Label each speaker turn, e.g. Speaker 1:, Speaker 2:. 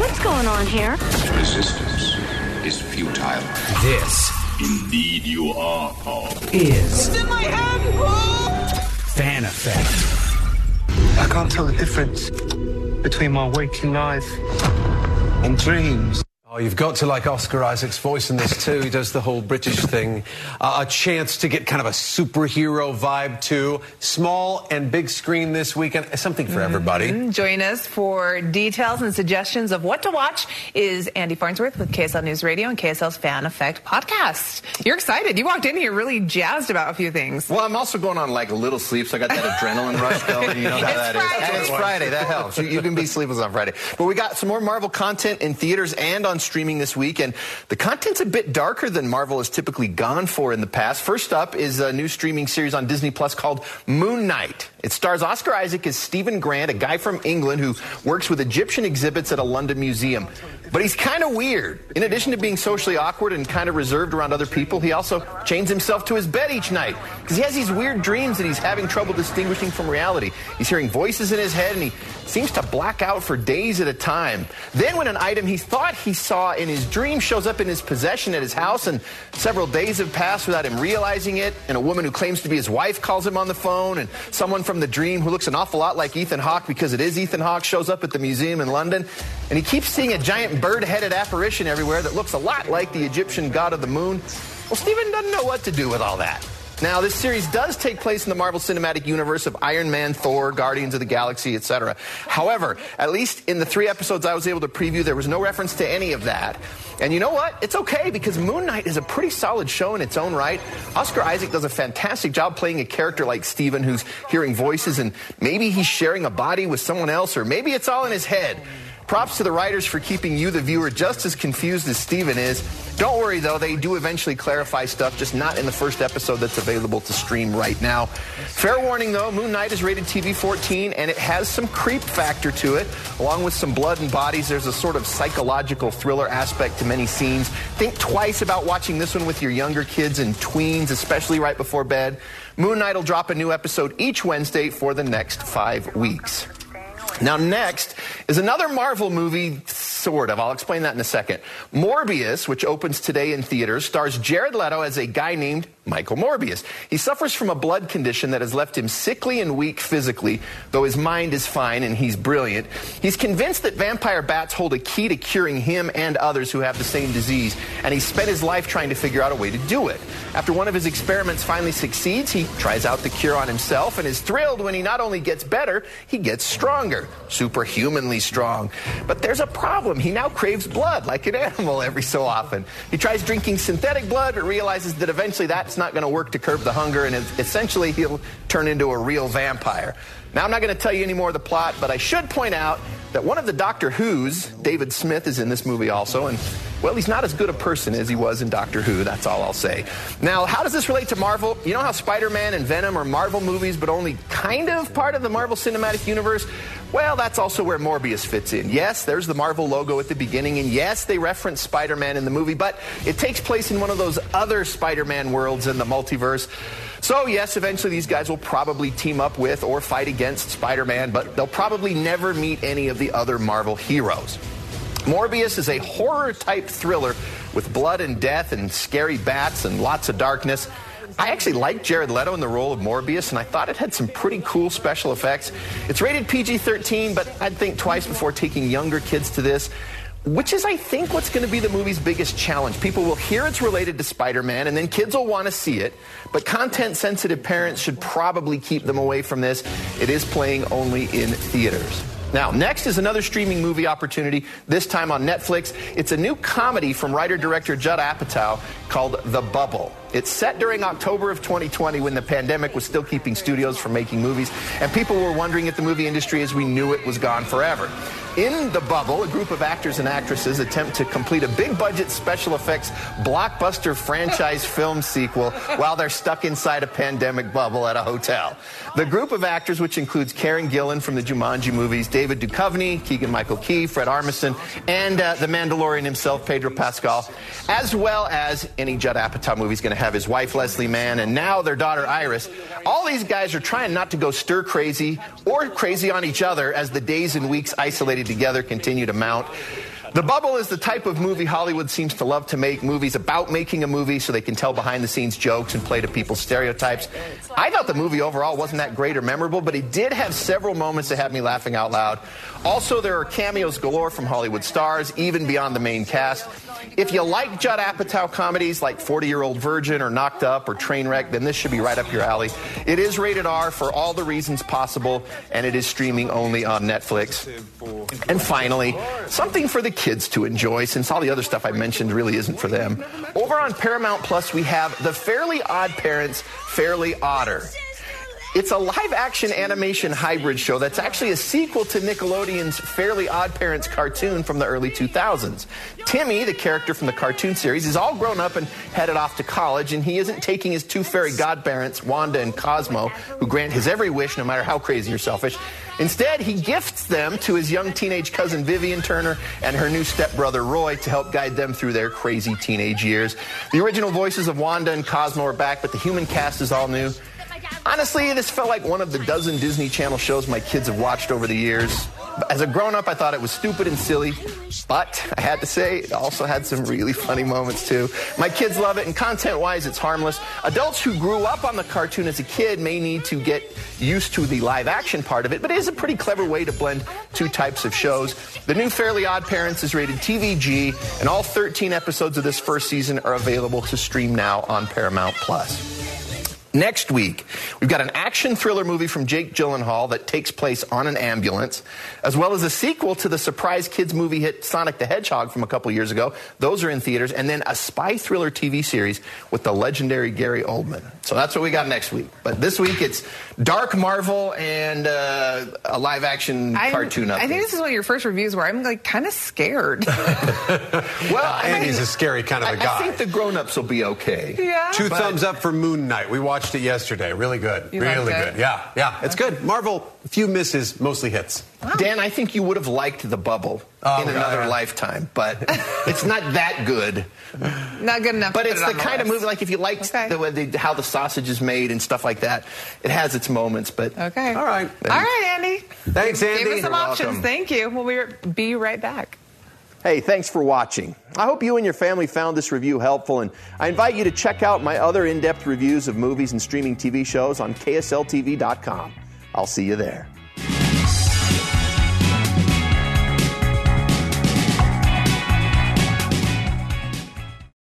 Speaker 1: What's going on here?
Speaker 2: Resistance is futile.
Speaker 3: This
Speaker 2: Indeed, you are, Paul.
Speaker 3: is
Speaker 4: It's in my hand, Paul!
Speaker 3: Fan Effect.
Speaker 5: I can't tell the difference between my waking life and dreams.
Speaker 6: Oh, you've got to like Oscar Isaac's voice in this too. He does the whole British thing. Uh, a chance to get kind of a superhero vibe too. Small and big screen this weekend. Something for everybody.
Speaker 7: Join us for details and suggestions of what to watch is Andy Farnsworth with KSL News Radio and KSL's Fan Effect podcast. You're excited. You walked in here really jazzed about a few things.
Speaker 8: Well, I'm also going on like a little sleep, so I got that adrenaline rush going. You know how
Speaker 7: It's
Speaker 8: that is.
Speaker 7: Friday.
Speaker 8: And it's Friday. That helps. You, you can be sleepless on Friday. But we got some more Marvel content in theaters and on streaming this week, and the content's a bit darker than Marvel has typically gone for in the past. First up is a new streaming series on Disney Plus called Moon Knight. It stars Oscar Isaac as Steven Grant, a guy from England who works with Egyptian exhibits at a London museum. But he's kind of weird. In addition to being socially awkward and kind of reserved around other people, he also chains himself to his bed each night because he has these weird dreams that he's having trouble distinguishing from reality. He's hearing voices in his head and he seems to black out for days at a time. Then, when an item he thought he saw in his dream shows up in his possession at his house, and several days have passed without him realizing it, and a woman who claims to be his wife calls him on the phone, and someone from the dream who looks an awful lot like Ethan Hawke because it is Ethan Hawke shows up at the museum in London, and he keeps seeing a giant bird headed apparition everywhere that looks a lot like the Egyptian god of the moon. Well, Steven doesn't know what to do with all that. Now, this series does take place in the Marvel Cinematic Universe of Iron Man, Thor, Guardians of the Galaxy, etc. However, at least in the three episodes I was able to preview, there was no reference to any of that. And you know what? It's okay because Moon Knight is a pretty solid show in its own right. Oscar Isaac does a fantastic job playing a character like Steven who's hearing voices and maybe he's sharing a body with someone else or maybe it's all in his head. Props to the writers for keeping you, the viewer, just as confused as Steven is. Don't worry, though, they do eventually clarify stuff, just not in the first episode that's available to stream right now. Fair warning, though, Moon Knight is rated TV 14, and it has some creep factor to it. Along with some blood and bodies, there's a sort of psychological thriller aspect to many scenes. Think twice about watching this one with your younger kids and tweens, especially right before bed. Moon Knight will drop a new episode each Wednesday for the next five weeks. Now, next is another Marvel movie, sort of. I'll explain that in a second. Morbius, which opens today in theaters, stars Jared Leto as a guy named Michael Morbius. He suffers from a blood condition that has left him sickly and weak physically, though his mind is fine and he's brilliant. He's convinced that vampire bats hold a key to curing him and others who have the same disease, and he spent his life trying to figure out a way to do it. After one of his experiments finally succeeds, he tries out the cure on himself and is thrilled when he not only gets better, he gets stronger, superhumanly strong. But there's a problem. He now craves blood like an animal every so often. He tries drinking synthetic blood, but realizes that eventually that's not going to work to curb the hunger, and essentially he'll turn into a real vampire. Now, I'm not going to tell you any more of the plot, but I should point out that one of the Doctor Who's, David Smith, is in this movie also, and well, he's not as good a person as he was in Doctor Who, that's all I'll say. Now, how does this relate to Marvel? You know how Spider Man and Venom are Marvel movies, but only kind of part of the Marvel Cinematic Universe? Well, that's also where Morbius fits in. Yes, there's the Marvel logo at the beginning, and yes, they reference Spider Man in the movie, but it takes place in one of those other Spider Man worlds in the multiverse. So, yes, eventually these guys will probably team up with or fight against Spider Man, but they'll probably never meet any of the other Marvel heroes. Morbius is a horror type thriller with blood and death and scary bats and lots of darkness. I actually liked Jared Leto in the role of Morbius, and I thought it had some pretty cool special effects. It's rated PG 13, but I'd think twice before taking younger kids to this. Which is, I think, what's going to be the movie's biggest challenge. People will hear it's related to Spider Man, and then kids will want to see it. But content sensitive parents should probably keep them away from this. It is playing only in theaters. Now, next is another streaming movie opportunity, this time on Netflix. It's a new comedy from writer director Judd Apatow called The Bubble. It's set during October of 2020 when the pandemic was still keeping studios from making movies, and people were wondering if the movie industry as we knew it was gone forever. In The Bubble, a group of actors and actresses attempt to complete a big budget special effects blockbuster franchise film sequel while they're stuck inside a pandemic bubble at a hotel. The group of actors, which includes Karen Gillan from the Jumanji movies, David Duchovny, Keegan Michael Key, Fred Armisen, and uh, the Mandalorian himself, Pedro Pascal, as well as any Judd Apatow movie is going to have his wife, Leslie Mann, and now their daughter, Iris. All these guys are trying not to go stir crazy or crazy on each other as the days and weeks isolated together continue to mount. The Bubble is the type of movie Hollywood seems to love to make movies about making a movie so they can tell behind the scenes jokes and play to people's stereotypes. I thought the movie overall wasn't that great or memorable, but it did have several moments that had me laughing out loud. Also, there are cameos galore from Hollywood stars, even beyond the main cast. If you like Judd Apatow comedies like 40 Year Old Virgin or Knocked Up or Trainwreck, then this should be right up your alley. It is rated R for all the reasons possible, and it is streaming only on Netflix. And finally, something for the kids to enjoy, since all the other stuff I mentioned really isn't for them. Over on Paramount Plus, we have The Fairly Odd Parents, Fairly Odder. It's a live action animation hybrid show that's actually a sequel to Nickelodeon's Fairly Odd Parents cartoon from the early 2000s. Timmy, the character from the cartoon series, is all grown up and headed off to college, and he isn't taking his two fairy godparents, Wanda and Cosmo, who grant his every wish no matter how crazy or selfish. Instead, he gifts them to his young teenage cousin Vivian Turner and her new stepbrother Roy to help guide them through their crazy teenage years. The original voices of Wanda and Cosmo are back, but the human cast is all new. Honestly, this felt like one of the dozen Disney Channel shows my kids have watched over the years. As a grown up, I thought it was stupid and silly, but I had to say, it also had some really funny moments too. My kids love it, and content wise, it's harmless. Adults who grew up on the cartoon as a kid may need to get used to the live action part of it, but it is a pretty clever way to blend two types of shows. The new Fairly Odd Parents is rated TVG, and all 13 episodes of this first season are available to stream now on Paramount Plus. Next week, we've got an action thriller movie from Jake Gyllenhaal that takes place on an ambulance, as well as a sequel to the surprise kids movie hit Sonic the Hedgehog from a couple years ago. Those are in theaters, and then a spy thriller TV series with the legendary Gary Oldman. So that's what we got next week. But this week it's Dark Marvel and uh, a live action
Speaker 7: I'm-
Speaker 8: cartoon.
Speaker 7: I think this is one of your first reviews where I'm like kind of scared.
Speaker 8: well, I mean,
Speaker 6: Andy's a scary kind of a guy.
Speaker 8: I think the grown-ups will be okay.
Speaker 7: yeah.
Speaker 6: Two
Speaker 8: But-
Speaker 6: thumbs up for Moon Knight. We watched it yesterday. Really good.
Speaker 7: You
Speaker 6: really good. Yeah, yeah. It's good. Marvel, few misses, mostly hits.
Speaker 8: Dan, I think you would have liked the bubble
Speaker 6: Oh,
Speaker 8: in
Speaker 6: yeah,
Speaker 8: another
Speaker 6: yeah.
Speaker 8: lifetime, but it's not that good.
Speaker 7: Not good enough.
Speaker 8: But
Speaker 7: to
Speaker 8: it's
Speaker 7: put
Speaker 8: the
Speaker 7: it on
Speaker 8: kind of movie like if you like
Speaker 7: Okay.
Speaker 8: the, way they, how the sausage is made and stuff like that, it has its moments. But
Speaker 7: Okay.
Speaker 6: All right.
Speaker 7: All right, Andy.
Speaker 6: Thanks, Andy.
Speaker 7: Give
Speaker 6: Andy.
Speaker 7: us some
Speaker 8: You're
Speaker 7: options.
Speaker 8: welcome.
Speaker 7: Thank you. We'll be, be right back.
Speaker 1: Hey, thanks for watching. I hope you and your family found this review helpful, and I invite you to check out my other in depth reviews of movies and streaming TV shows on KSLTV.com. I'll see you there.